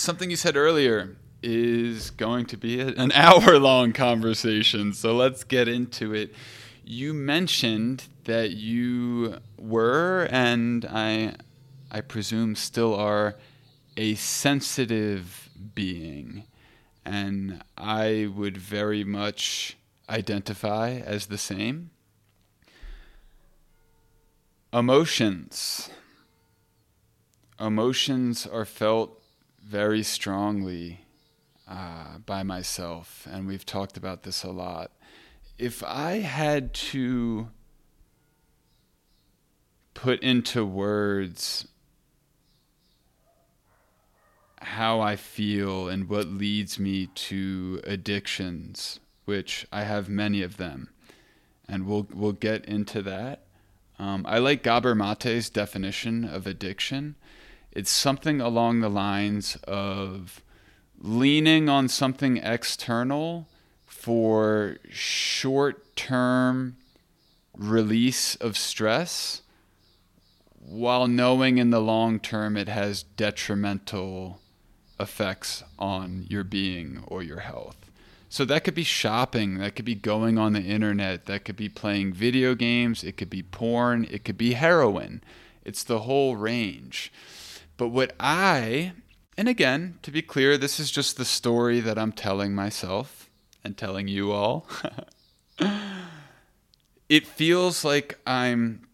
something you said earlier is going to be an hour long conversation. So let's get into it. You mentioned that you were, and I, I presume still are, a sensitive being. And I would very much identify as the same. Emotions. Emotions are felt very strongly uh, by myself, and we've talked about this a lot. If I had to put into words how I feel and what leads me to addictions, which I have many of them, and we'll we'll get into that. Um, I like Gabor Mate's definition of addiction. It's something along the lines of leaning on something external for short term release of stress while knowing in the long term it has detrimental effects on your being or your health. So that could be shopping, that could be going on the internet, that could be playing video games, it could be porn, it could be heroin. It's the whole range. But what I, and again, to be clear, this is just the story that I'm telling myself and telling you all. it feels like I'm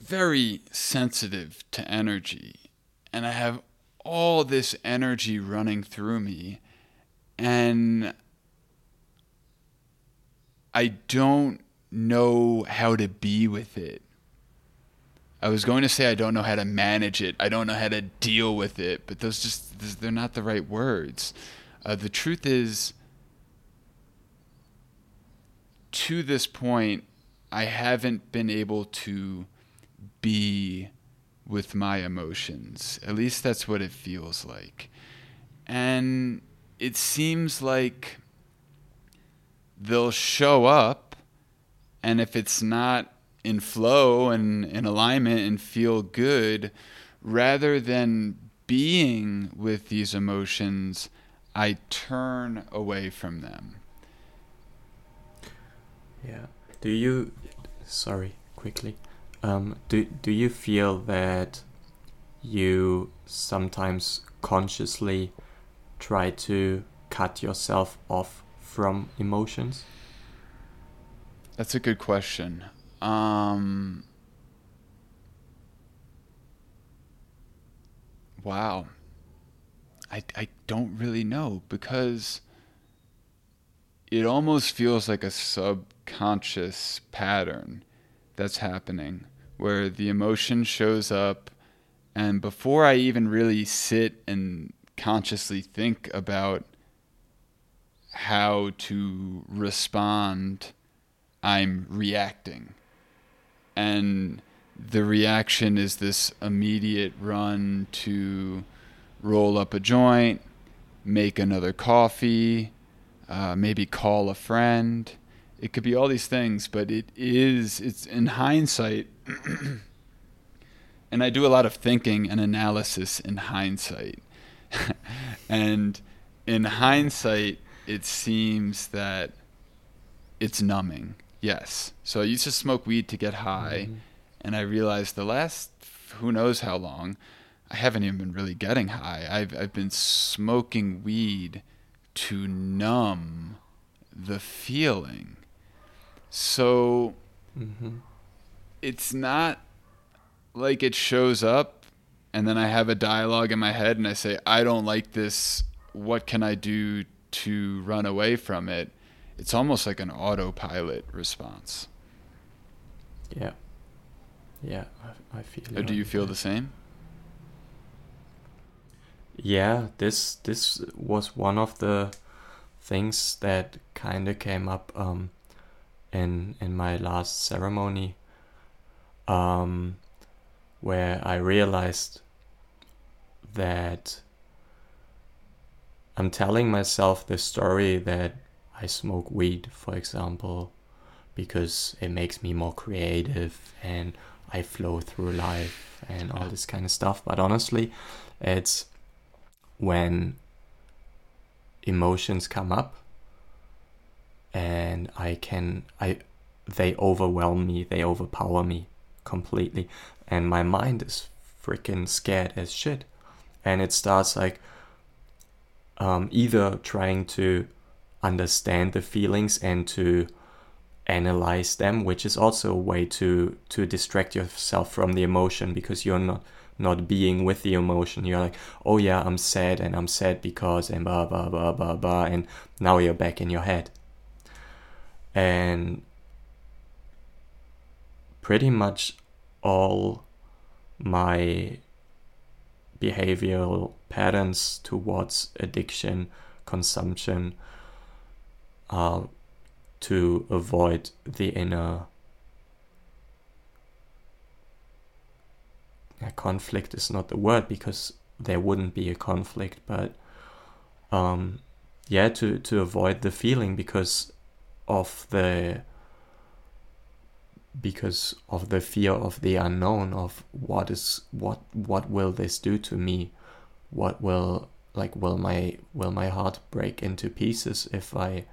very sensitive to energy and I have all this energy running through me and I don't know how to be with it. I was going to say I don't know how to manage it. I don't know how to deal with it, but those just they're not the right words. Uh, the truth is to this point I haven't been able to be with my emotions. At least that's what it feels like. And it seems like they'll show up and if it's not in flow and in alignment and feel good rather than being with these emotions i turn away from them yeah do you sorry quickly um, do, do you feel that you sometimes consciously try to cut yourself off from emotions? That's a good question. Um, wow. I, I don't really know because it almost feels like a subconscious pattern that's happening where the emotion shows up and before I even really sit and consciously think about how to respond, I'm reacting. And the reaction is this immediate run to roll up a joint, make another coffee, uh, maybe call a friend. It could be all these things, but it is, it's in hindsight. and I do a lot of thinking and analysis in hindsight. and in hindsight, it seems that it's numbing. Yes. So I used to smoke weed to get high, mm-hmm. and I realized the last who knows how long, I haven't even been really getting high. I've I've been smoking weed to numb the feeling. So mm-hmm. it's not like it shows up and then I have a dialogue in my head and I say, I don't like this. What can I do to run away from it, it's almost like an autopilot response. Yeah. Yeah, I, I feel. Or do you feel the same? Yeah, this this was one of the things that kind of came up um, in in my last ceremony, um, where I realized that I'm telling myself the story that I smoke weed, for example, because it makes me more creative and I flow through life and all this kind of stuff. But honestly, it's when emotions come up and I can I they overwhelm me, they overpower me completely and my mind is freaking scared as shit. And it starts like um, either trying to understand the feelings and to analyze them, which is also a way to to distract yourself from the emotion because you're not not being with the emotion. You're like, oh yeah, I'm sad and I'm sad because and blah blah blah blah blah and now you're back in your head. And pretty much all my behavioral patterns towards addiction, consumption, uh, to avoid the inner conflict is not the word because there wouldn't be a conflict, but um, yeah, to to avoid the feeling because of the because of the fear of the unknown of what is what what will this do to me? What will like will my will my heart break into pieces if i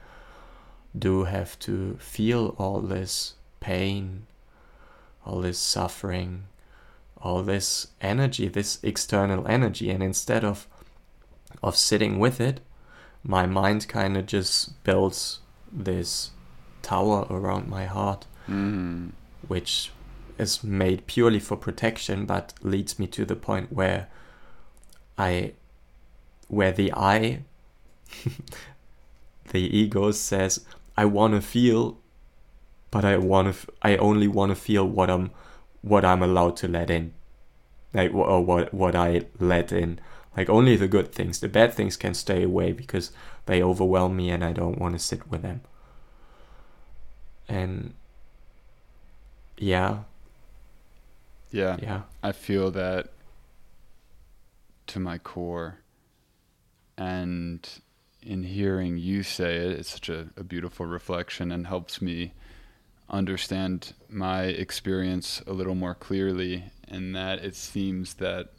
do have to feel all this pain all this suffering all this energy this external energy and instead of of sitting with it my mind kind of just builds this tower around my heart Mm. which is made purely for protection, but leads me to the point where I, where the I, the ego says, I want to feel, but I want to, f- I only want to feel what I'm, what I'm allowed to let in, like or what what I let in. Like only the good things, the bad things can stay away because they overwhelm me and I don't want to sit with them. And yeah, Yeah. yeah, I feel that to my core. And in hearing you say it, it's such a, a beautiful reflection and helps me understand my experience a little more clearly. In that it seems that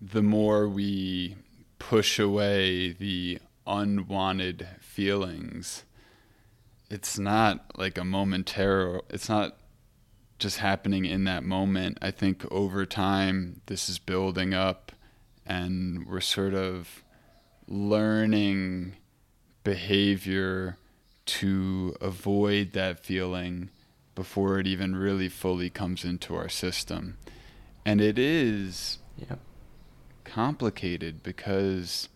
the more we push away the unwanted feelings, it's not like a momentary, it's not just happening in that moment. I think over time, this is building up, and we're sort of learning behavior to avoid that feeling before it even really fully comes into our system. And it is yeah, complicated because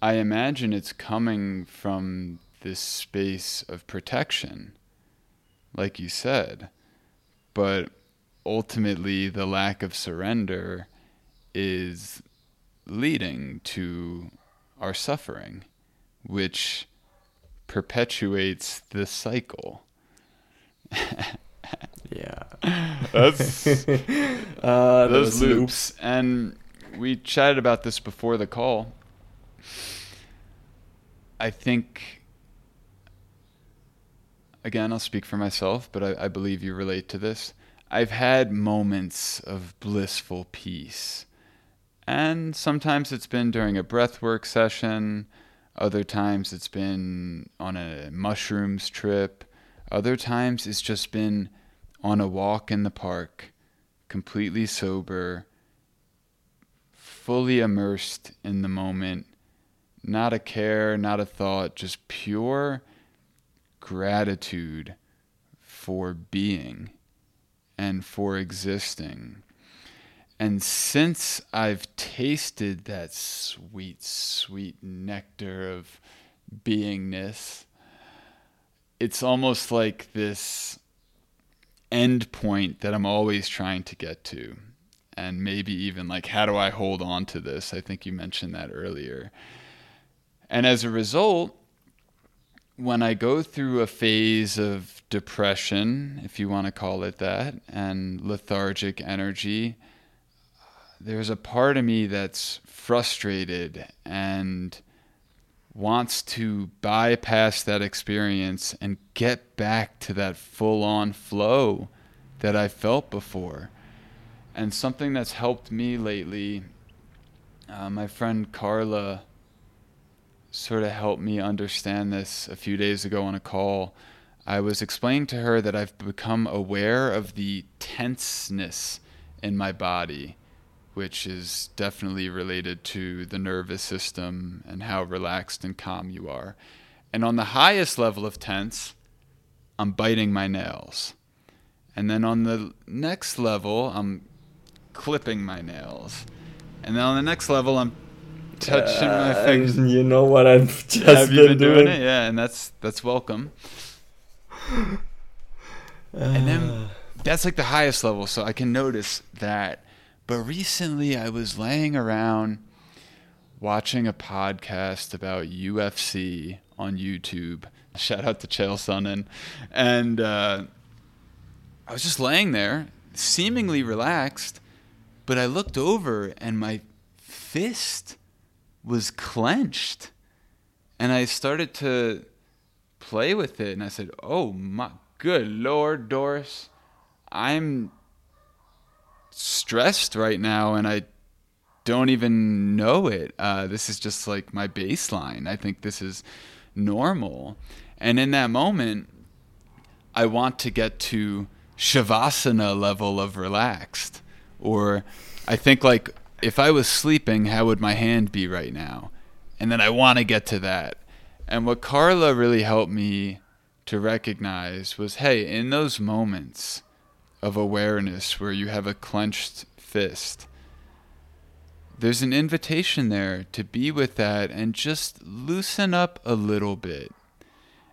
I imagine it's coming from this space of protection, like you said. But ultimately, the lack of surrender is leading to our suffering, which perpetuates the cycle. yeah. That's uh, those loops. And we chatted about this before the call. I think, again, I'll speak for myself, but I, I believe you relate to this. I've had moments of blissful peace. And sometimes it's been during a breathwork session. Other times it's been on a mushrooms trip. Other times it's just been on a walk in the park, completely sober, fully immersed in the moment, not a care, not a thought, just pure gratitude for being and for existing. And since I've tasted that sweet, sweet nectar of beingness, it's almost like this end point that I'm always trying to get to. And maybe even like, how do I hold on to this? I think you mentioned that earlier. And as a result, when I go through a phase of depression, if you want to call it that, and lethargic energy, there's a part of me that's frustrated and wants to bypass that experience and get back to that full on flow that I felt before. And something that's helped me lately uh, my friend Carla sort of helped me understand this a few days ago on a call. I was explaining to her that I've become aware of the tenseness in my body, which is definitely related to the nervous system and how relaxed and calm you are. And on the highest level of tense, I'm biting my nails. And then on the next level, I'm clipping my nails. And then on the next level, I'm touching uh, my fingers. You know what I've just Have been, been doing? doing it? Yeah, and that's that's welcome. and then Uh, that's like the highest level, so I can notice that. But recently, I was laying around watching a podcast about UFC on YouTube. Shout out to Chael Sonnen, and uh, I was just laying there, seemingly relaxed, but I looked over and my fist was clenched, and I started to play with it, and I said, "Oh my good lord, Doris, I'm stressed right now, and I." Don't even know it. Uh, this is just like my baseline. I think this is normal. And in that moment, I want to get to shavasana level of relaxed. Or I think like if I was sleeping, how would my hand be right now? And then I want to get to that. And what Carla really helped me to recognize was hey, in those moments of awareness where you have a clenched fist, there's an invitation there to be with that and just loosen up a little bit.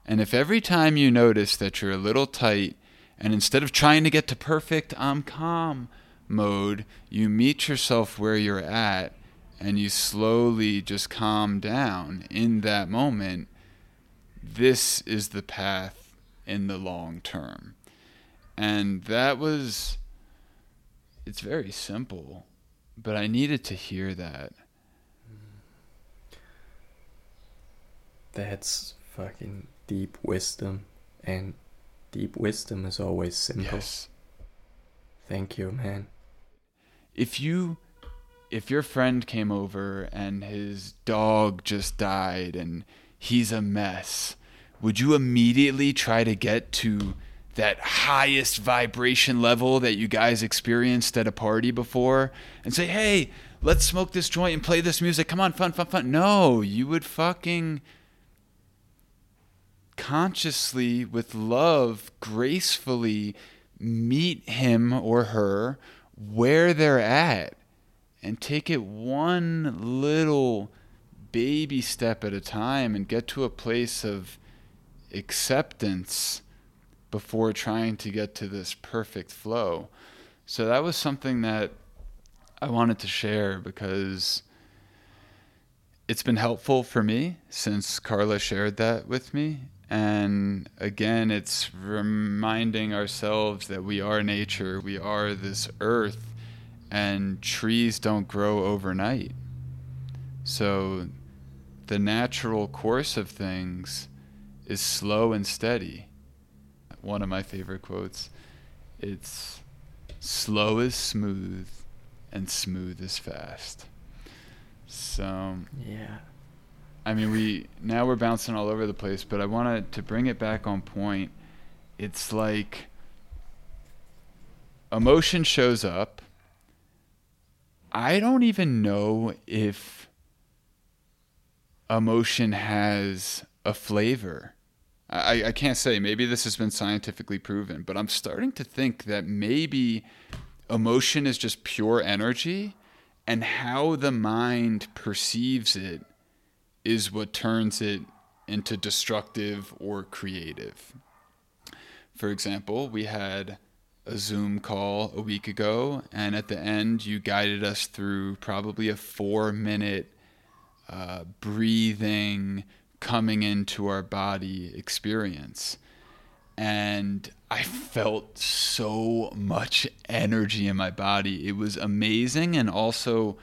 And if every time you notice that you're a little tight, and instead of trying to get to perfect, I'm calm mode, you meet yourself where you're at and you slowly just calm down in that moment, this is the path in the long term. And that was, it's very simple, but I needed to hear that. That's fucking deep wisdom, and deep wisdom is always simple. Yes. Thank you, man. if you if your friend came over and his dog just died and he's a mess would you immediately try to get to that highest vibration level that you guys experienced at a party before and say hey let's smoke this joint and play this music. Come on fun fun fun. No you would fucking consciously with love gracefully meet him or her where they're at and take it one little baby step at a time and get to a place of acceptance before trying to get to this perfect flow. So that was something that I wanted to share because it's been helpful for me since Carla shared that with me. And again, it's reminding ourselves that we are nature, we are this earth, and trees don't grow overnight. So the natural course of things is slow and steady. One of my favorite quotes it's slow is smooth, and smooth is fast. So. Yeah. I mean, we now we're bouncing all over the place, but I wanted to bring it back on point. It's like emotion shows up. I don't even know if emotion has a flavor. I, I can't say. Maybe this has been scientifically proven, but I'm starting to think that maybe emotion is just pure energy and how the mind perceives it is what turns it into destructive or creative. For example, we had a Zoom call a week ago, and at the end, you guided us through probably a four minute uh, breathing, coming into our body experience. And I felt so much energy in my body. It was amazing and also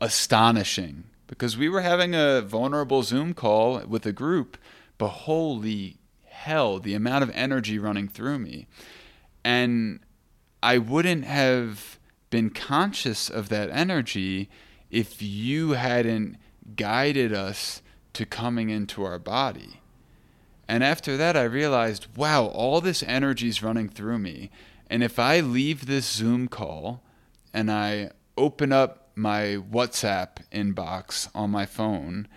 astonishing because we were having a vulnerable Zoom call with a group, but holy hell, the amount of energy running through me. And I wouldn't have been conscious of that energy if you hadn't guided us to coming into our body. And after that, I realized, wow, all this energy is running through me. And if I leave this Zoom call and I open up my WhatsApp inbox on my phone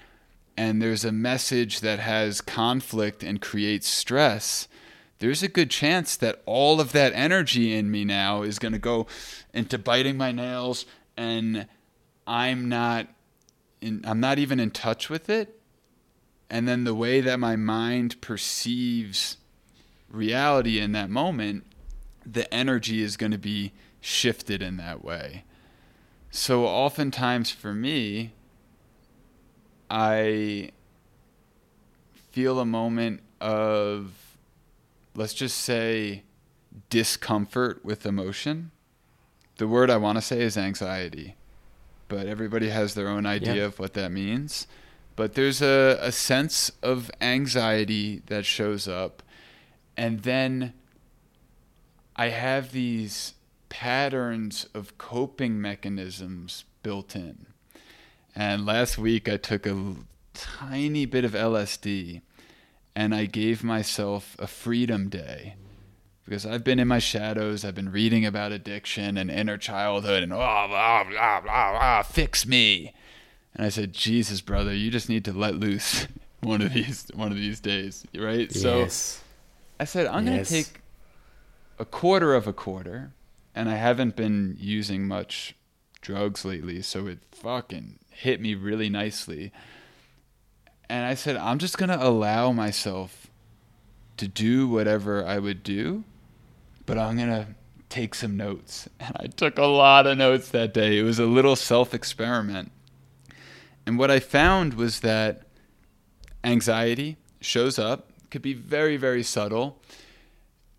and there's a message that has conflict and creates stress, there's a good chance that all of that energy in me now is going to go into biting my nails and I'm not in, I'm not even in touch with it. And then the way that my mind perceives reality in that moment, the energy is going to be shifted in that way. So oftentimes for me, I feel a moment of let's just say discomfort with emotion. The word I want to say is anxiety, but everybody has their own idea yeah. of what that means. But there's a, a sense of anxiety that shows up. And then I have these patterns of coping mechanisms built in. And last week I took a tiny bit of LSD and I gave myself a freedom day because I've been in my shadows. I've been reading about addiction and inner childhood and oh, blah, blah, blah, blah, fix me. And I said, Jesus, brother, you just need to let loose one of these one of these days, right? Yes. So I said, I'm yes. gonna take a quarter of a quarter, and I haven't been using much drugs lately, so it fucking hit me really nicely and I said, I'm just going to allow myself to do whatever I would do, but I'm going to take some notes. And I took a lot of notes that day. It was a little self experiment. And what I found was that anxiety shows up, could be very, very subtle.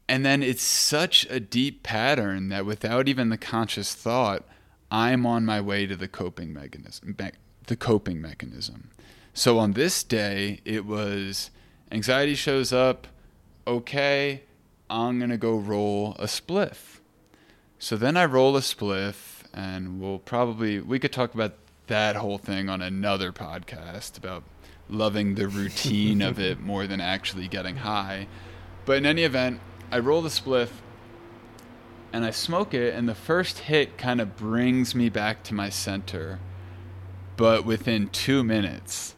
And then it's such a deep pattern that without even the conscious thought, I'm on my way to the coping mechanism. The coping mechanism. So on this day, it was anxiety shows up, okay, I'm to go roll a spliff. So then I roll a spliff, and we'll probably, we could talk about that whole thing on another podcast about loving the routine of it more than actually getting high. But in any event, I roll the spliff and I smoke it, and the first hit kind of brings me back to my center. But within two minutes,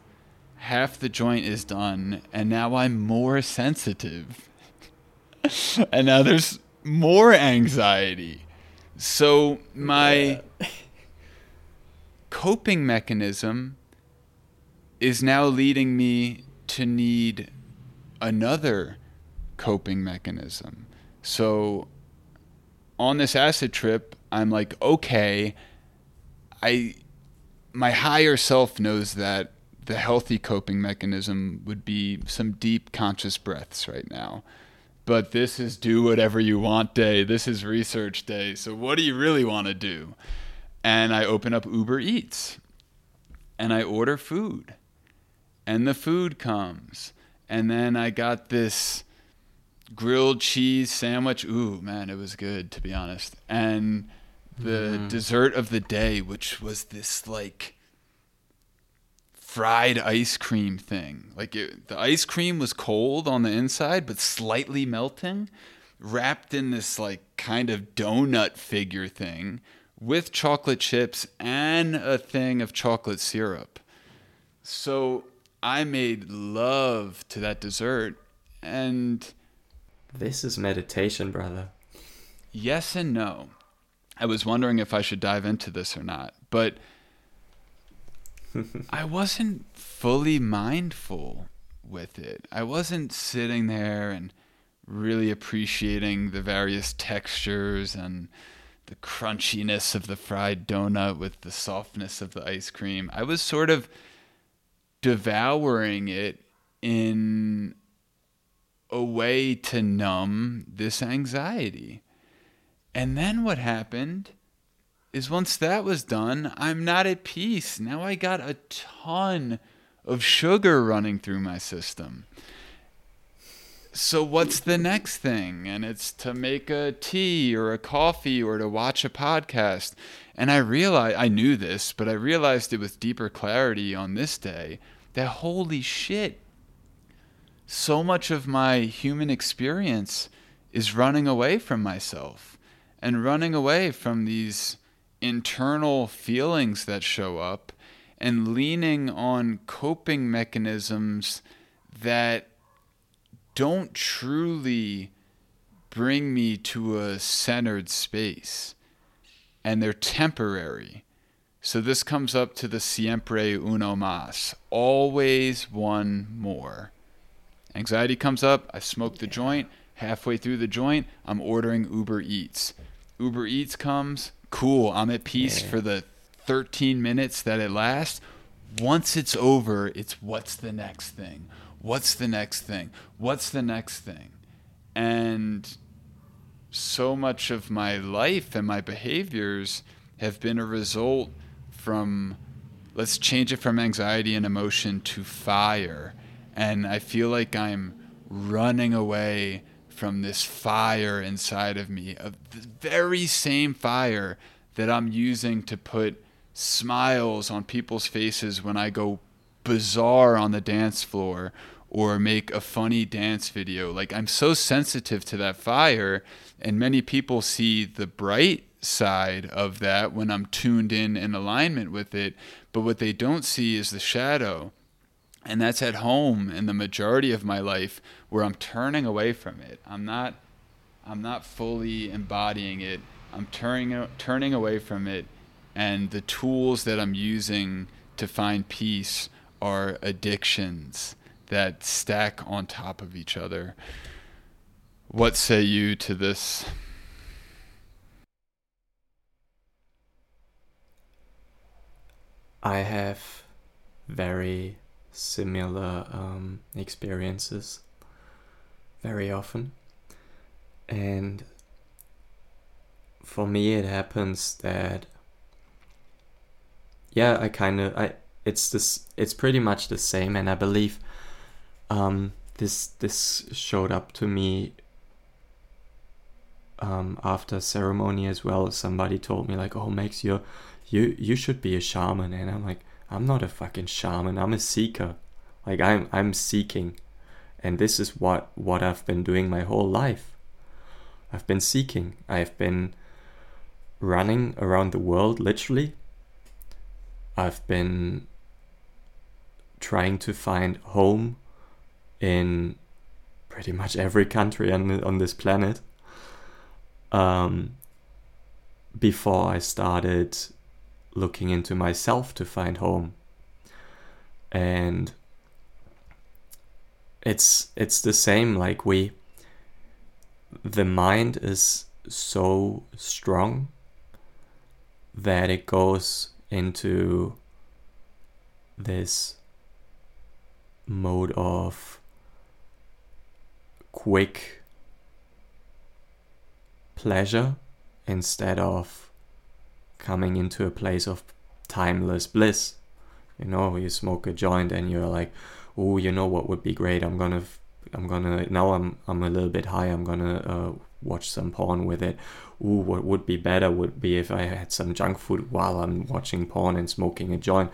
half the joint is done, and now I'm more sensitive. and now there's more anxiety. So my yeah. Coping mechanism is now leading me to need another coping mechanism. So on this acid trip, I'm like, okay, I my higher self knows that the healthy coping mechanism would be some deep conscious breaths right now. But this is do whatever you want day. This is research day. So what do you really want to do? And I open up Uber Eats and I order food. And the food comes. And then I got this grilled cheese sandwich. Ooh, man, it was good to be honest. And the mm. dessert of the day, which was this like fried ice cream thing. Like it, the ice cream was cold on the inside, but slightly melting, wrapped in this like kind of donut figure thing with chocolate chips and a thing of chocolate syrup. So I made love to that dessert and. This is meditation, brother. Yes and no. I was wondering if I should dive into this or not, but I wasn't fully mindful with it. I wasn't sitting there and really appreciating the various textures and the crunchiness of the fried donut with the softness of the ice cream. I was sort of devouring it in a way to numb this anxiety. And then what happened is once that was done, I'm not at peace. Now I got a ton of sugar running through my system. So what's the next thing? And it's to make a tea or a coffee or to watch a podcast. And I realized, I knew this, but I realized it with deeper clarity on this day that holy shit, so much of my human experience is running away from myself and running away from these internal feelings that show up and leaning on coping mechanisms that don't truly bring me to a centered space and they're temporary. So this comes up to the siempre uno más, always one more. Anxiety comes up, I smoke the joint, halfway through the joint, I'm ordering Uber Eats. Uber Eats comes, cool, I'm at peace yeah. for the 13 minutes that it lasts. Once it's over, it's what's the next thing? What's the next thing? What's the next thing? And so much of my life and my behaviors have been a result from let's change it from anxiety and emotion to fire. And I feel like I'm running away from this fire inside of me, of the very same fire that I'm using to put smiles on people's faces when I go bizarre on the dance floor or make a funny dance video. Like I'm so sensitive to that fire, and many people see the bright side of that when I'm tuned in in alignment with it, but what they don't see is the shadow. And that's at home in the majority of my life where I'm turning away from it. I'm not I'm not fully embodying it. I'm turning turning away from it and the tools that I'm using to find peace are addictions that stack on top of each other. What say you to this? I have very similar um, experiences very often. And for me, it happens that yeah, I kind of I it's this it's pretty much the same, and I believe um, this this showed up to me um, after ceremony as well. Somebody told me like, "Oh, Max, you you you should be a shaman," and I'm like, "I'm not a fucking shaman. I'm a seeker. Like I'm I'm seeking, and this is what what I've been doing my whole life. I've been seeking. I've been running around the world literally I've been trying to find home in pretty much every country on on this planet. Um, before I started looking into myself to find home, and it's it's the same. Like we, the mind is so strong that it goes into this mode of quick pleasure instead of coming into a place of timeless bliss. You know, you smoke a joint and you're like, "Oh, you know what would be great? I'm gonna, I'm gonna now I'm I'm a little bit high. I'm gonna uh, watch some porn with it. Ooh, what would be better would be if I had some junk food while I'm watching porn and smoking a joint.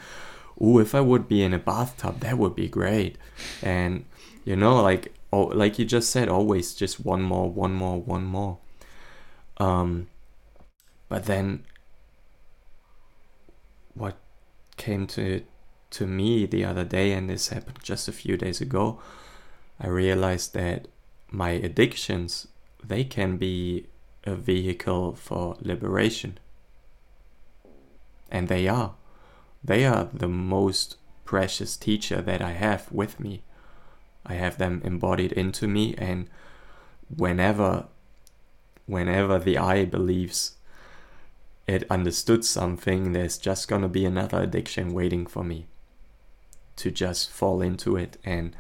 Ooh, if I would be in a bathtub, that would be great. And you know, like oh, like you just said, always just one more, one more, one more. Um, but then what came to to me the other day, and this happened just a few days ago, I realized that my addictions they can be a vehicle for liberation. And they are. They are the most precious teacher that I have with me. I have them embodied into me and whenever whenever the eye believes it understood something, there's just gonna be another addiction waiting for me to just fall into it and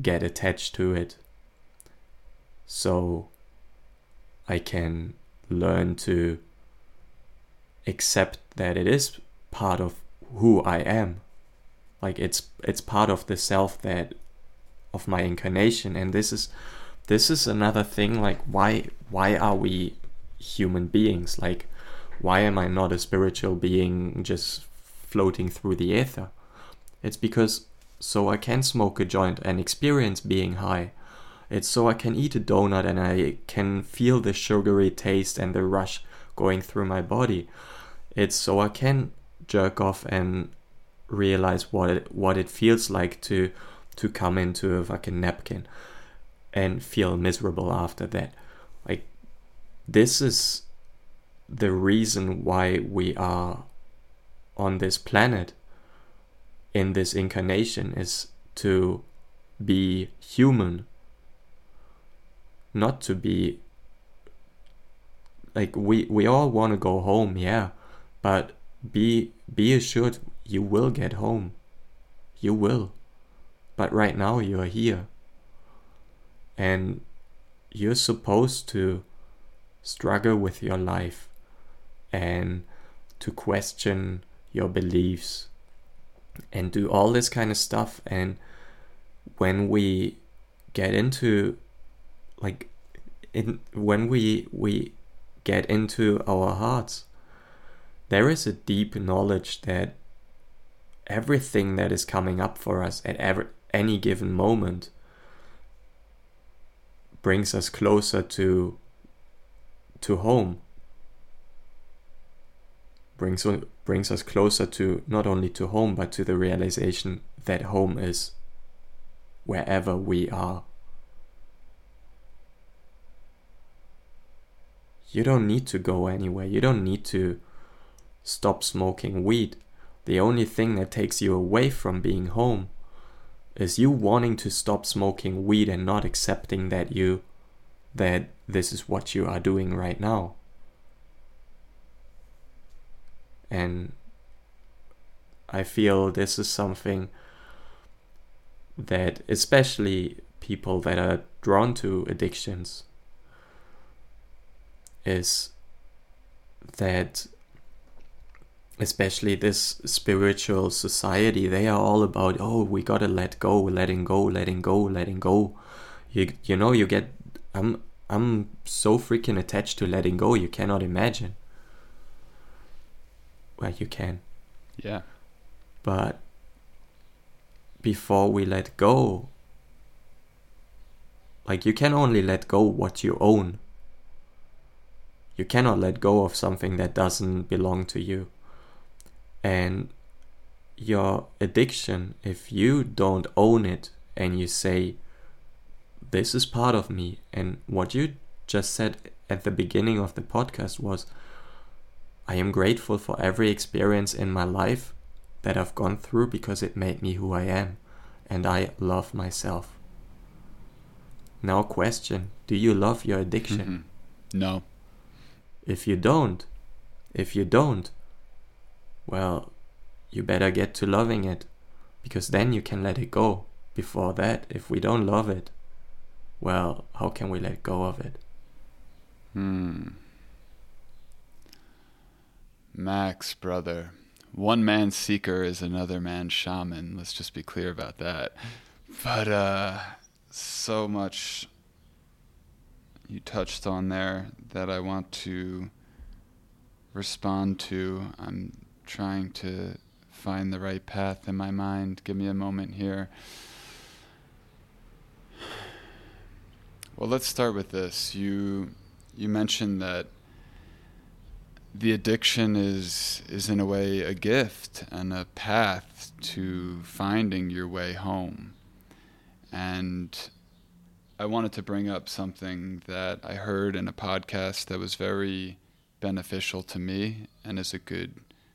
get attached to it. So I can learn to accept that it is part of who I am. Like it's it's part of the self that of my incarnation. And this is this is another thing like why why are we human beings? Like why am i not a spiritual being just floating through the ether? It's because so i can smoke a joint and experience being high. It's so i can eat a donut and i can feel the sugary taste and the rush going through my body. It's so i can jerk off and realize what it, what it feels like to to come into a fucking napkin and feel miserable after that. Like this is the reason why we are on this planet in this incarnation is to be human not to be like we we all want to go home yeah but be be assured you will get home you will but right now you are here. And you're supposed to struggle with your life and to question your beliefs and do all this kind of stuff. And when we get into like in when we we get into our hearts there is a deep knowledge that everything that is coming up for us at every, any given moment brings us closer to to home brings brings us closer to not only to home but to the realization that home is wherever we are. You don't need to go anywhere. You don't need to stop smoking weed. The only thing that takes you away from being home is you wanting to stop smoking weed and not accepting that you that this is what you are doing right now. And i feel this is something that especially people that are drawn to addictions is that especially this spiritual society they are all about oh we gotta let go letting go letting go letting go. You you know you get i'm i'm so freaking attached to letting go you cannot imagine. Well you can. Yeah. But before we let go like you can only let go what you own. You cannot let go of something that doesn't belong to you and your addiction, if you don't own it and you say, This is part of me, and what you just said at the beginning of the podcast was, I am grateful for every experience in my life that I've gone through because it made me who I am, and I love myself. Now, question Do you love your addiction? Mm-hmm. No. If you don't, if you don't, well, you better get to loving it because then you can let it go. Before that, if we don't love it, well, how can we let go of it? Hmm. Max, brother. One man's seeker is another man's shaman. Let's just be clear about that. But uh so much you touched on there that I want to respond to. I'm trying to find the right path in my mind. Give me a moment here. Well, let's start with this. You you mentioned that the addiction is is in a way a gift and a path to finding your way home. And I wanted to bring up something that I heard in a podcast that was very beneficial to me and is a good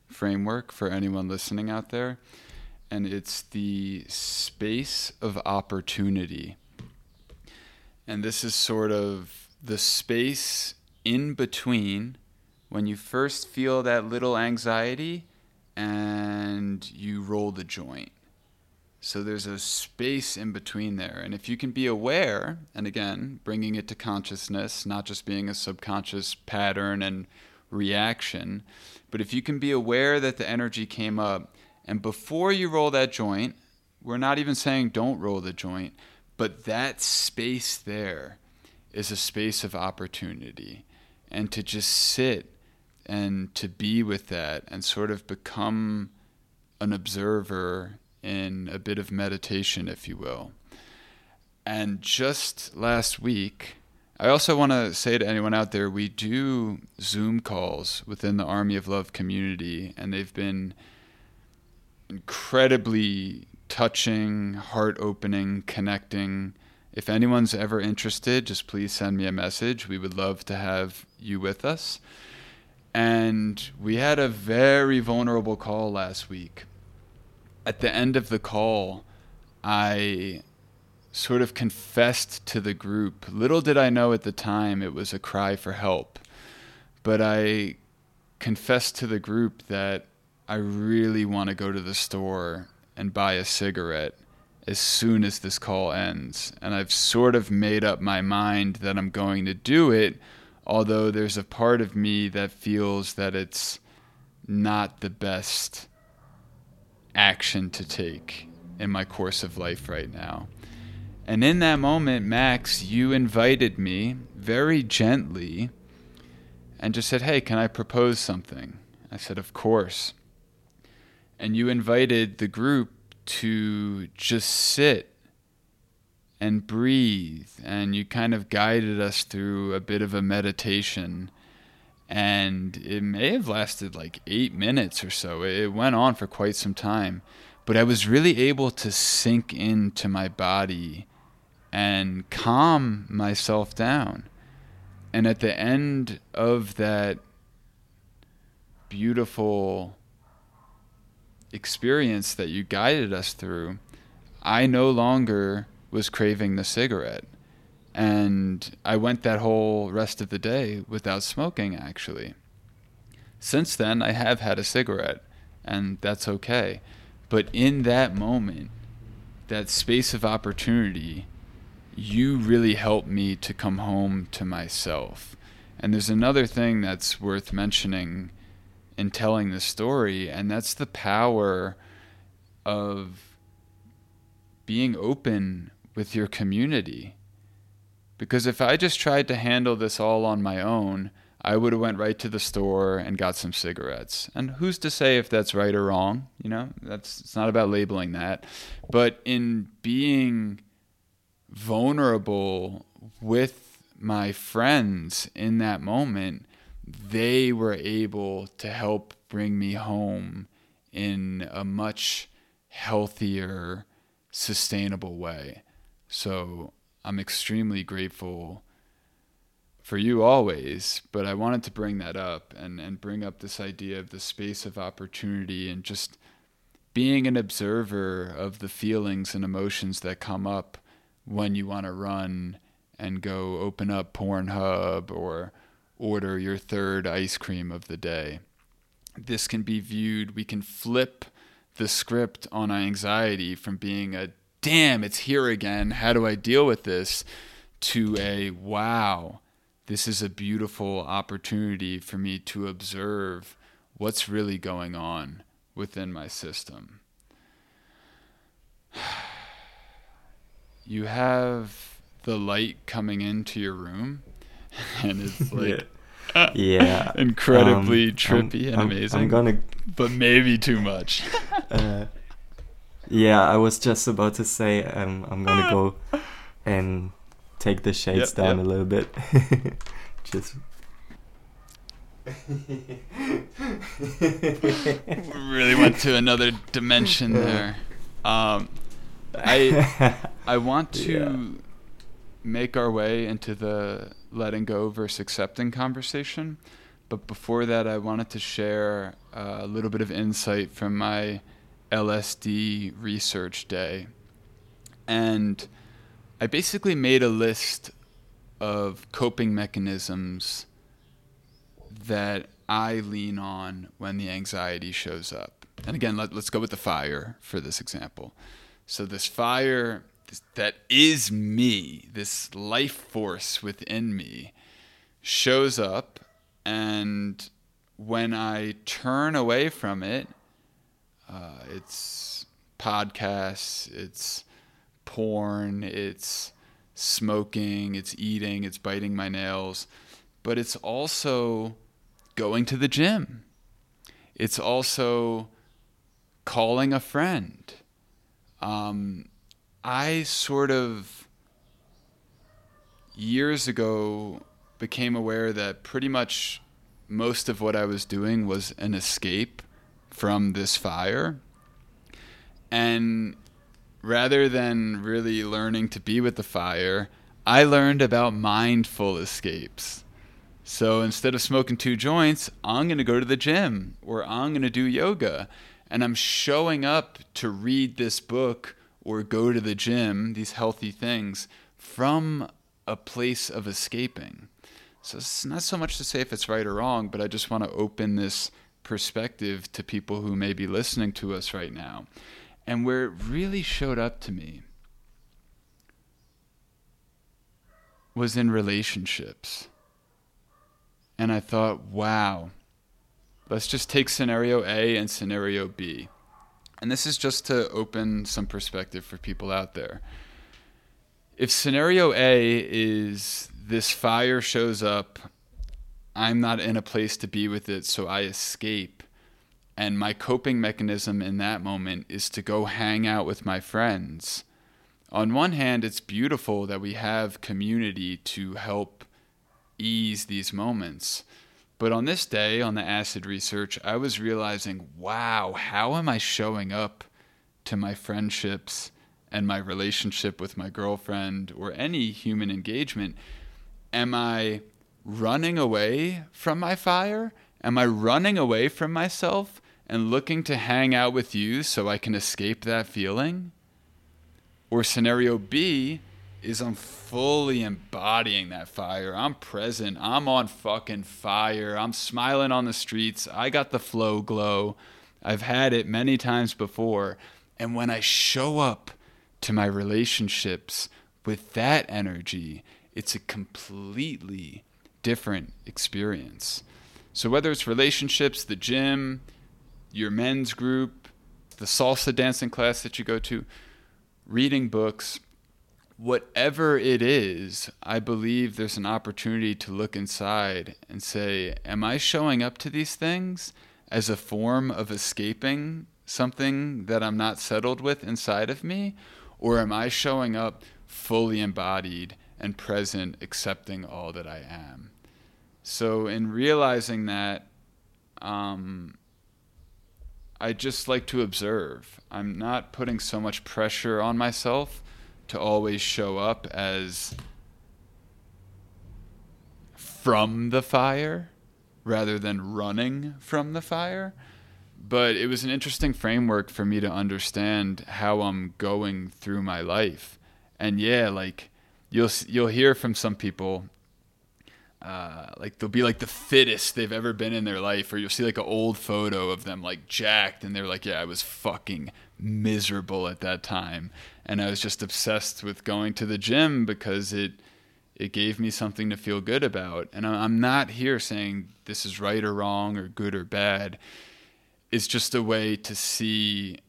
framework for anyone listening out there, and it's the space of opportunity. And this is sort of the space in between when you first feel that little anxiety and you roll the joint. So there's a space in between there. And if you can be aware, and again, bringing it to consciousness, not just being a subconscious pattern and reaction, but if you can be aware that the energy came up, and before you roll that joint, we're not even saying don't roll the joint, But that space there is a space of opportunity. And to just sit and to be with that and sort of become an observer in a bit of meditation, if you will. And just last week, I also want to say to anyone out there, we do Zoom calls within the Army of Love community, and they've been incredibly touching, heart opening, connecting. If anyone's ever interested, just please send me a message. We would love to have you with us. And we had a very vulnerable call last week. At the end of the call, I sort of confessed to the group. Little did I know at the time it was a cry for help, but I confessed to the group that I really want to go to the store and buy a cigarette as soon as this call ends. And I've sort of made up my mind that I'm going to do it, although there's a part of me that feels that it's not the best action to take in my course of life right now. And in that moment, Max, you invited me very gently and just said, Hey, can I propose something? I said, Of course. And you invited the group to just sit and breathe. And you kind of guided us through a bit of a meditation. And it may have lasted like eight minutes or so. It went on for quite some time. But I was really able to sink into my body and calm myself down. And at the end of that beautiful experience that you guided us through, I no longer was craving the cigarette. And I went that whole rest of the day without smoking, actually. Since then, I have had a cigarette, and that's okay. But in that moment, that space of opportunity, you really helped me to come home to myself. And there's another thing that's worth mentioning in telling the story, and that's the power of being open with your community. Because if I just tried to handle this all on my own, I would have went right to the store and got some cigarettes. And who's to say if that's right or wrong? You know, that's it's not about labeling that. But in being vulnerable with my friends in that moment, they were able to help bring me home in a much healthier, sustainable way. So I'm extremely grateful for you always, but I wanted to bring that up and, and bring up this idea of the space of opportunity and just being an observer of the feelings and emotions that come up when you want to run and go open up Pornhub or order your third ice cream of the day. This can be viewed, we can flip the script on anxiety from being a damn, it's here again, how do I deal with this, to a wow, this is a beautiful opportunity for me to observe what's really going on within my system. you have the light coming into your room, and it's like. Yeah. yeah. incredibly um, trippy I'm, and I'm, amazing. I'm gonna, but maybe too much. uh, yeah, I was just about to say um, I'm gonna go and take the shades yep, down yep. a little bit. just. really went to another dimension there. Um, I I want to yeah. make our way into the letting go versus accepting conversation, but before that, I wanted to share a little bit of insight from my LSD research day, and I basically made a list of coping mechanisms that I lean on when the anxiety shows up. And again, let, us go with the fire for this example. So this fire that is me, this life force within me, shows up, and when I turn away from it, uh, it's podcasts, it's porn, it's smoking, it's eating, it's biting my nails, but it's also going to the gym. It's also calling a friend. Um, I sort of years ago became aware that pretty much most of what I was doing was an escape from this fire. And rather than really learning to be with the fire, I learned about mindful escapes. So instead of smoking two joints, I'm going to go to the gym or I'm going to do yoga. And I'm showing up to read this book or go to the gym, these healthy things, from a place of escaping. So it's not so much to say if it's right or wrong, but I just want to open this perspective to people who may be listening to us right now. And where it really showed up to me was in relationships. And I thought, wow, let's just take scenario A and scenario B. And this is just to open some perspective for people out there. If scenario A is this fire shows up, I'm not in a place to be with it, so I escape. And my coping mechanism in that moment is to go hang out with my friends. On one hand, it's beautiful that we have community to help ease these moments. But on this day, on the acid research, I was realizing wow, how am I showing up to my friendships and my relationship with my girlfriend or any human engagement? Am I running away from my fire? Am I running away from myself and looking to hang out with you so I can escape that feeling? Or scenario B, is I'm fully embodying that fire. I'm present. I'm on fucking fire. I'm smiling on the streets. I got the flow glow. I've had it many times before. And when I show up to my relationships with that energy, it's a completely different experience. So, whether it's relationships, the gym, your men's group, the salsa dancing class that you go to, reading books, whatever it is, I believe there's an opportunity to look inside and say, Am I showing up to these things as a form of escaping something that I'm not settled with inside of me? Or am I showing up fully embodied and present, accepting all that I am? So, in realizing that, um, I just like to observe. I'm not putting so much pressure on myself to always show up as from the fire rather than running from the fire. But it was an interesting framework for me to understand how I'm going through my life. And yeah, like you'll you'll hear from some people uh, like they'll be like the fittest they've ever been in their life, or you'll see like an old photo of them like jacked, and they're like, "Yeah, I was fucking miserable at that time," and I was just obsessed with going to the gym because it it gave me something to feel good about. And I'm not here saying this is right or wrong or good or bad. It's just a way to see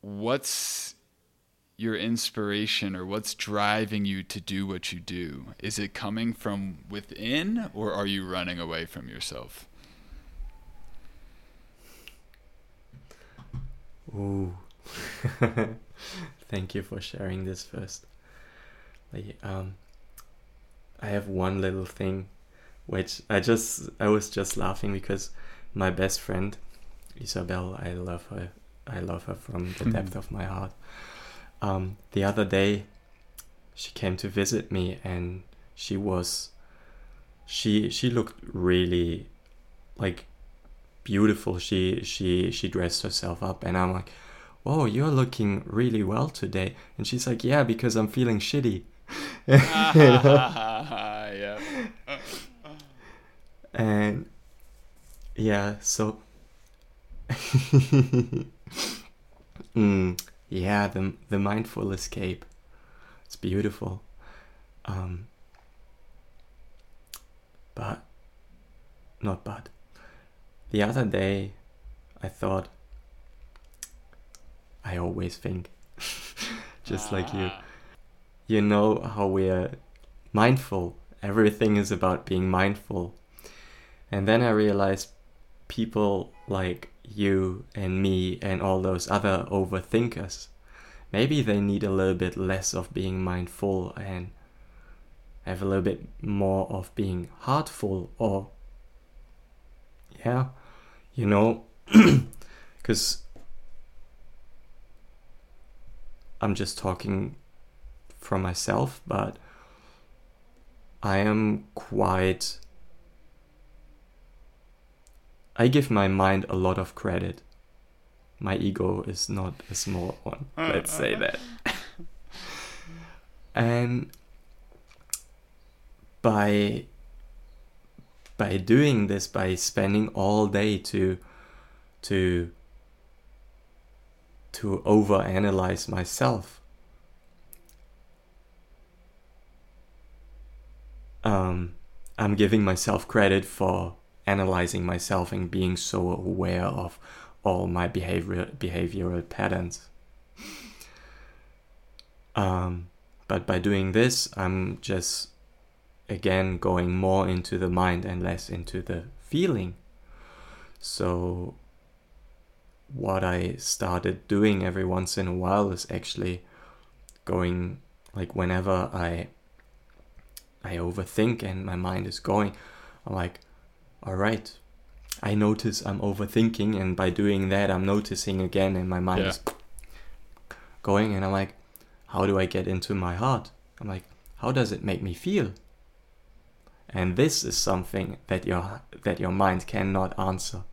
what's your inspiration or what's driving you to do what you do? Is it coming from within or are you running away from yourself? Ooh. Thank you for sharing this first. Like, um, I have one little thing which I just I was just laughing because my best friend Isabel, I love her. I love her from the depth of my heart um, the other day she came to visit me and she was she she looked really like beautiful she she she dressed herself up and i'm like whoa you're looking really well today and she's like yeah because i'm feeling shitty yeah. and yeah so mm, yeah, the the mindful escape. It's beautiful. Um, but not bad. The other day, I thought. I always think, just like you. Ah. you know how we're mindful. Everything is about being mindful. And then I realized people like you and me and all those other overthinkers, maybe they need a little bit less of being mindful and have a little bit more of being heartful or yeah you know because i'm just talking from myself but i am quite i give my mind a lot of credit. My ego is not a small one uh, let's say uh, uh. that. And by by doing this by spending all day to to to overanalyze myself um, i'm giving myself credit for analyzing myself and being so aware of all my behavior behavioral patterns um, but by doing this i'm just again going more into the mind and less into the feeling. So, what I started doing every once in a while is actually going like whenever I I overthink and my mind is going, I'm like, all right, I notice I'm overthinking, and by doing that, I'm noticing again, and my mind yeah. is going, and I'm like, how do I get into my heart? I'm like, how does it make me feel? And this is something that your that your mind cannot answer.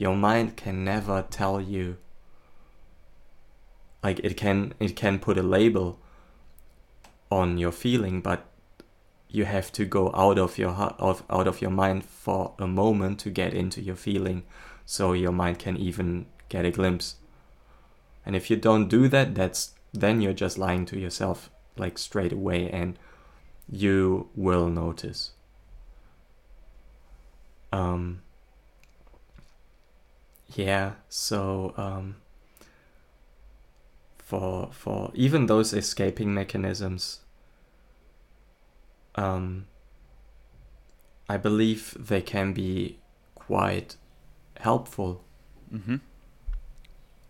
Your mind can never tell you like it can it can put a label on your feeling but you have to go out of your heart of out of your mind for a moment to get into your feeling so your mind can even get a glimpse and if you don't do that that's then you're just lying to yourself like straight away and you will notice. Um, yeah, so um, for for even those escaping mechanisms, um, I believe they can be quite helpful. Mm-hmm.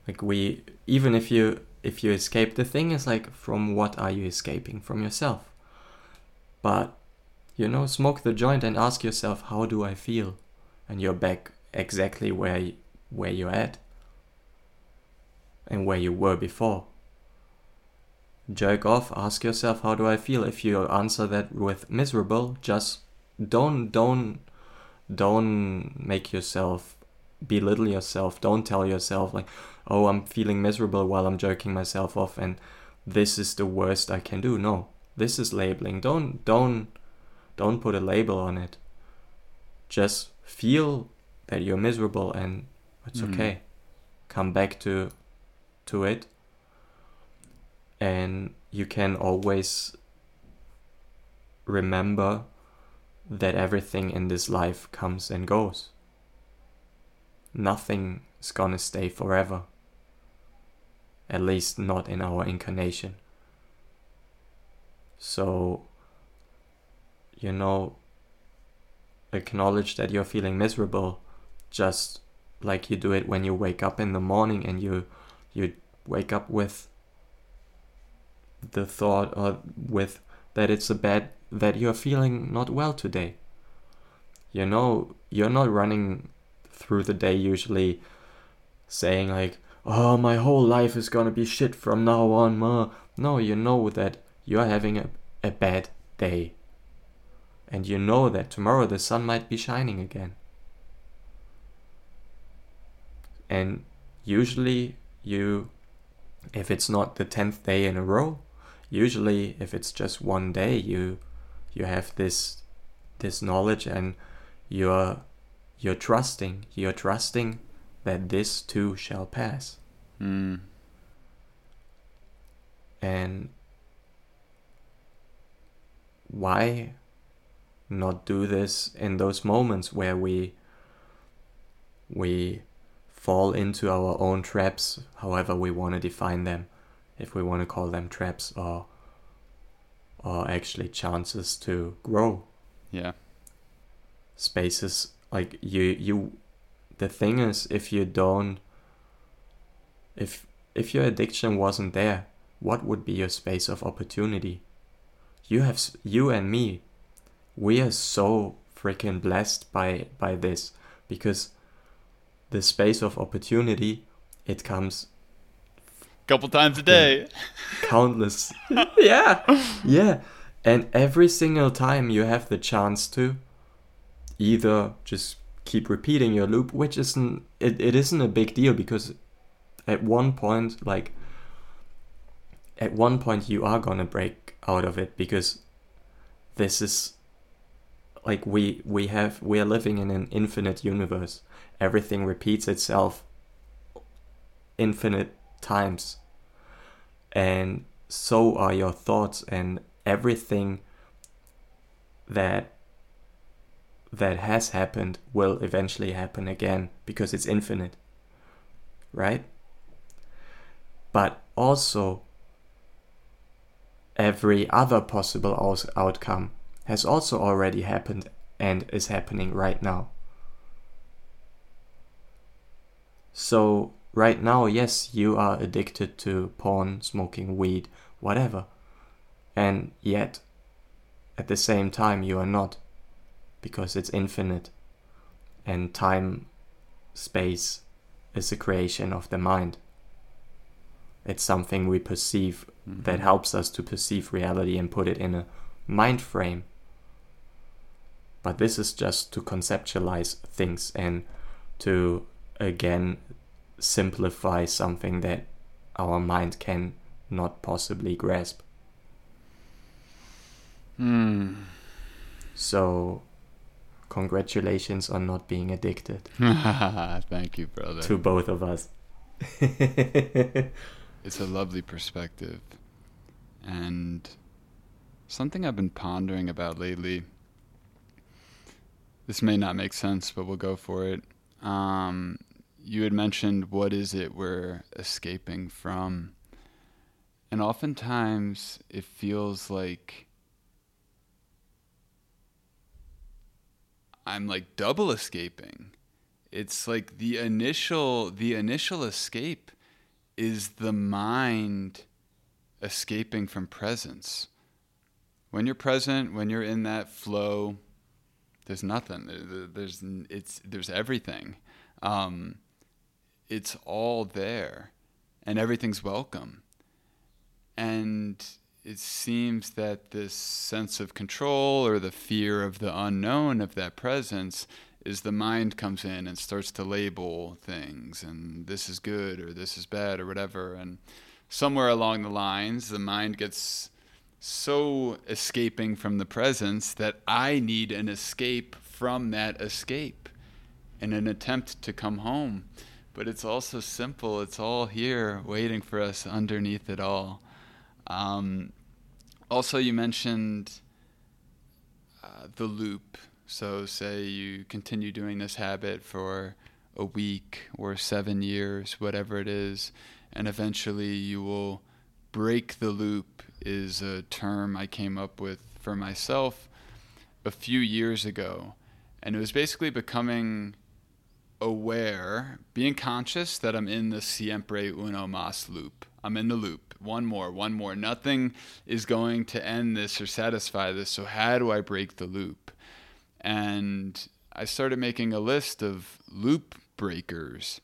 Like we, even if you if you escape, the thing is like, from what are you escaping? From yourself. But, you know, smoke the joint and ask yourself, how do I feel? And you're back exactly where, where you're at and where you were before. Jerk off, ask yourself, how do I feel? If you answer that with miserable, just don't, don't, don't make yourself belittle yourself. Don't tell yourself, like, oh, I'm feeling miserable while I'm jerking myself off and this is the worst I can do. No, this is labeling. Don't don't don't put a label on it. Just feel that you're miserable and it's mm. okay. Come back to to it. And you can always remember that everything in this life comes and goes. Nothing is gonna stay forever. At least not in our incarnation. So, you know, acknowledge that you're feeling miserable just like you do it when you wake up in the morning and you you wake up with the thought or with that it's a bad that you're feeling not well today. You know, you're not running through the day usually saying like, "Oh, my whole life is going to be shit from now on." Ma. No, you know that you are having a, a bad day. And you know that tomorrow the sun might be shining again. And usually, you, if it's not the 10th day in a row, usually if it's just one day, you, you have this, this knowledge and you're, you're trusting, you're trusting that this too shall pass. Mm. And why not do this in those moments where we we fall into our own traps however we want to define them if we want to call them traps or or actually chances to grow. Yeah. Spaces like you you the thing is if you don't if if your addiction wasn't there, what would be your space of opportunity? You have you and me, we are so freaking blessed by by this because the space of opportunity it comes couple times a day. Countless. Yeah. Yeah. And every single time you have the chance to either just keep repeating your loop which isn't it, it isn't a big deal because at one point like at one point you are gonna break out of it because this is like we we have we are living in an infinite universe everything repeats itself infinite times. And so are your thoughts and everything that that has happened will eventually happen again because it's infinite right? But also every other possible outcome has also already happened and is happening right now so right now, yes, you are addicted to porn, smoking weed, whatever. And yet, at the same time, you are not. Because it's infinite. And time, space is a creation of the mind. It's something we perceive mm-hmm. that helps us to perceive reality and put it in a mind frame. But this is just to conceptualize things and to again simplify something that our mind can not possibly grasp. Hmm. So, congratulations on not being addicted. Thank you, brother. To both of us. it's a lovely perspective. And something I've been pondering about lately. This may not make sense, but we'll go for it. Um, you had mentioned what is it we're escaping from? And oftentimes it feels like I'm like double escaping. It's like the initial the initial escape is the mind escaping from presence. When you're present, when you're in that flow, there's nothing. There's it's there's everything. Um, it's all there and everything's welcome. And it seems that this sense of control or the fear of the unknown of that presence is the mind comes in and starts to label things and this is good or this is bad or whatever and somewhere along the lines the mind gets so escaping from the presence that I need an escape from that escape in an attempt to come home but it's also simple. It's all here waiting for us underneath it all. Um, also, you mentioned uh, the loop. So, say you continue doing this habit for a week or seven years, whatever it is, and eventually you will break the loop, is a term I came up with for myself a few years ago. And it was basically becoming aware, being conscious that I'm in the siempre uno mas loop. I'm in the loop. One more, one more. Nothing is going to end this or satisfy this. So, how do I break the loop? And I started making a list of loop breakers.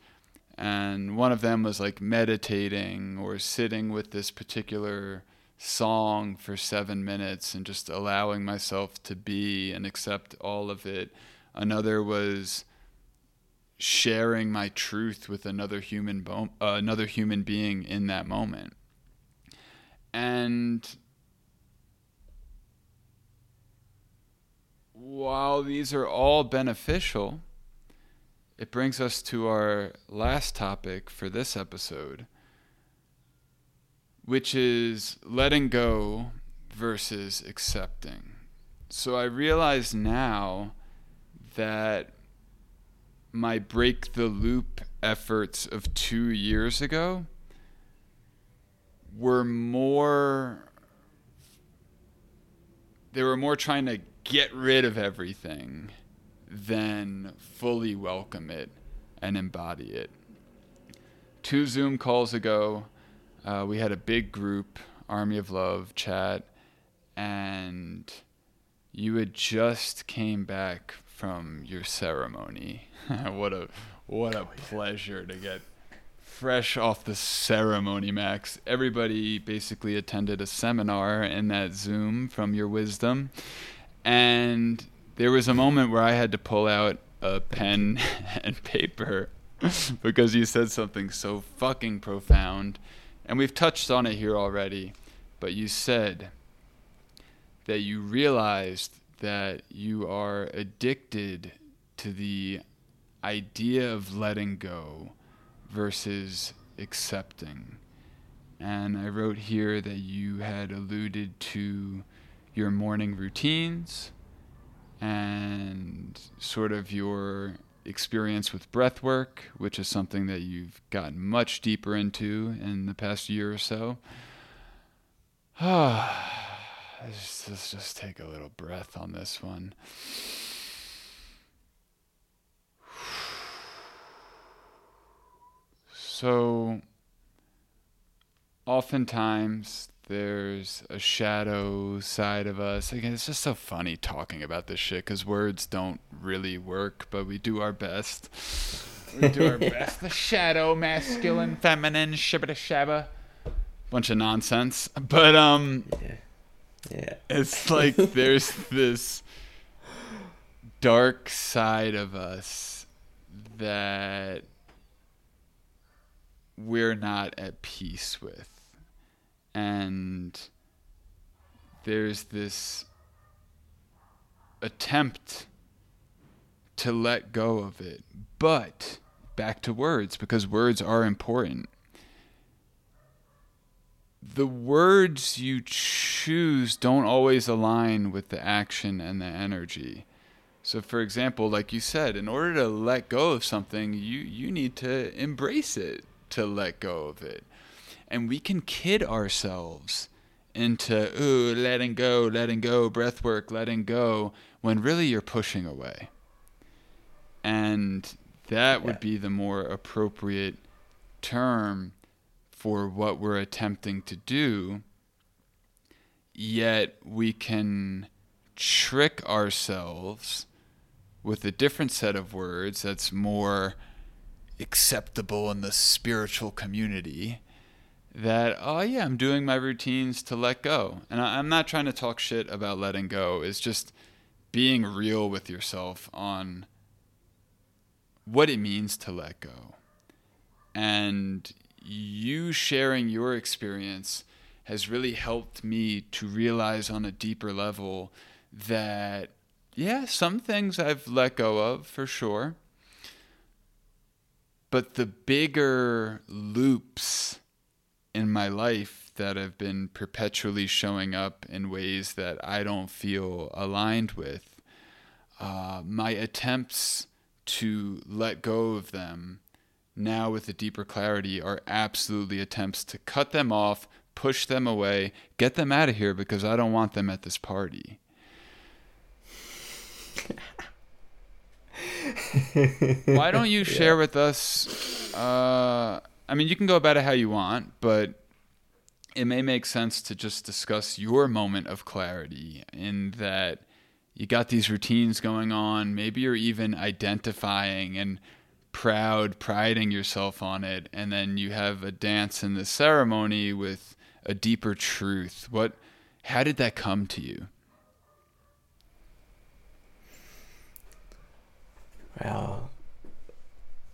And one of them was like meditating or sitting with this particular song for seven minutes and just allowing myself to be and accept all of it. Another was sharing my truth with another human bo- uh, another human being in that moment. And while these are all beneficial it brings us to our last topic for this episode which is letting go versus accepting. So i realize now that my break the loop efforts of two years ago were more they were more trying to get rid of everything than fully welcome it and embody it. Two Zoom calls ago, uh, we had a big group, Army of Love chat, and you had just came back from your ceremony. what a what a pleasure to get fresh off the ceremony, Max. Everybody basically attended a seminar in that Zoom from your wisdom. And there was a moment where I had to pull out a pen and paper because you said something so fucking profound. And we've touched on it here already. But you said that you realized that you are addicted to the idea of letting go versus accepting. And I wrote here that you had alluded to your morning routines and sort of your experience with breath work, which is something that you've gotten much deeper into in the past year or so. Ah. Let's, let's just take a little breath on this one. So, oftentimes there's a shadow side of us. Again, it's just so funny talking about this shit because words don't really work, but we do our best. We do our best. The shadow, masculine, feminine, shibba shabba. Bunch of nonsense. But, um, yeah. Yeah. It's like there's this dark side of us that we're not at peace with. And there's this attempt to let go of it. But back to words, because words are important. The words you choose don't always align with the action and the energy. So, for example, like you said, in order to let go of something, you, you need to embrace it to let go of it. And we can kid ourselves into, ooh, letting go, letting go, breath work, letting go, when really you're pushing away. And that would be the more appropriate term for what we're attempting to do. Yet we can trick ourselves with a different set of words that's more acceptable in the spiritual community that oh yeah i'm doing my routines to let go and I, am not trying to talk shit about letting go it's just being real with yourself on what it means to let go and you sharing your experience has really helped me to realize on a deeper level that yeah some things i've let go of for sure. But the bigger loops in my life that have been perpetually showing up in ways that I don't feel aligned with, uh, my attempts to let go of them now with a deeper clarity are absolutely attempts to cut them off, push them away, get them out of here because I don't want them at this party. Why don't you share yeah. with us? Uh, I mean, you can go about it how you want, but it may make sense to just discuss your moment of clarity in that you got these routines going on. Maybe you're even identifying and proud, priding yourself on it, and then you have a dance in the ceremony with a deeper truth. What how did that come to you? Well,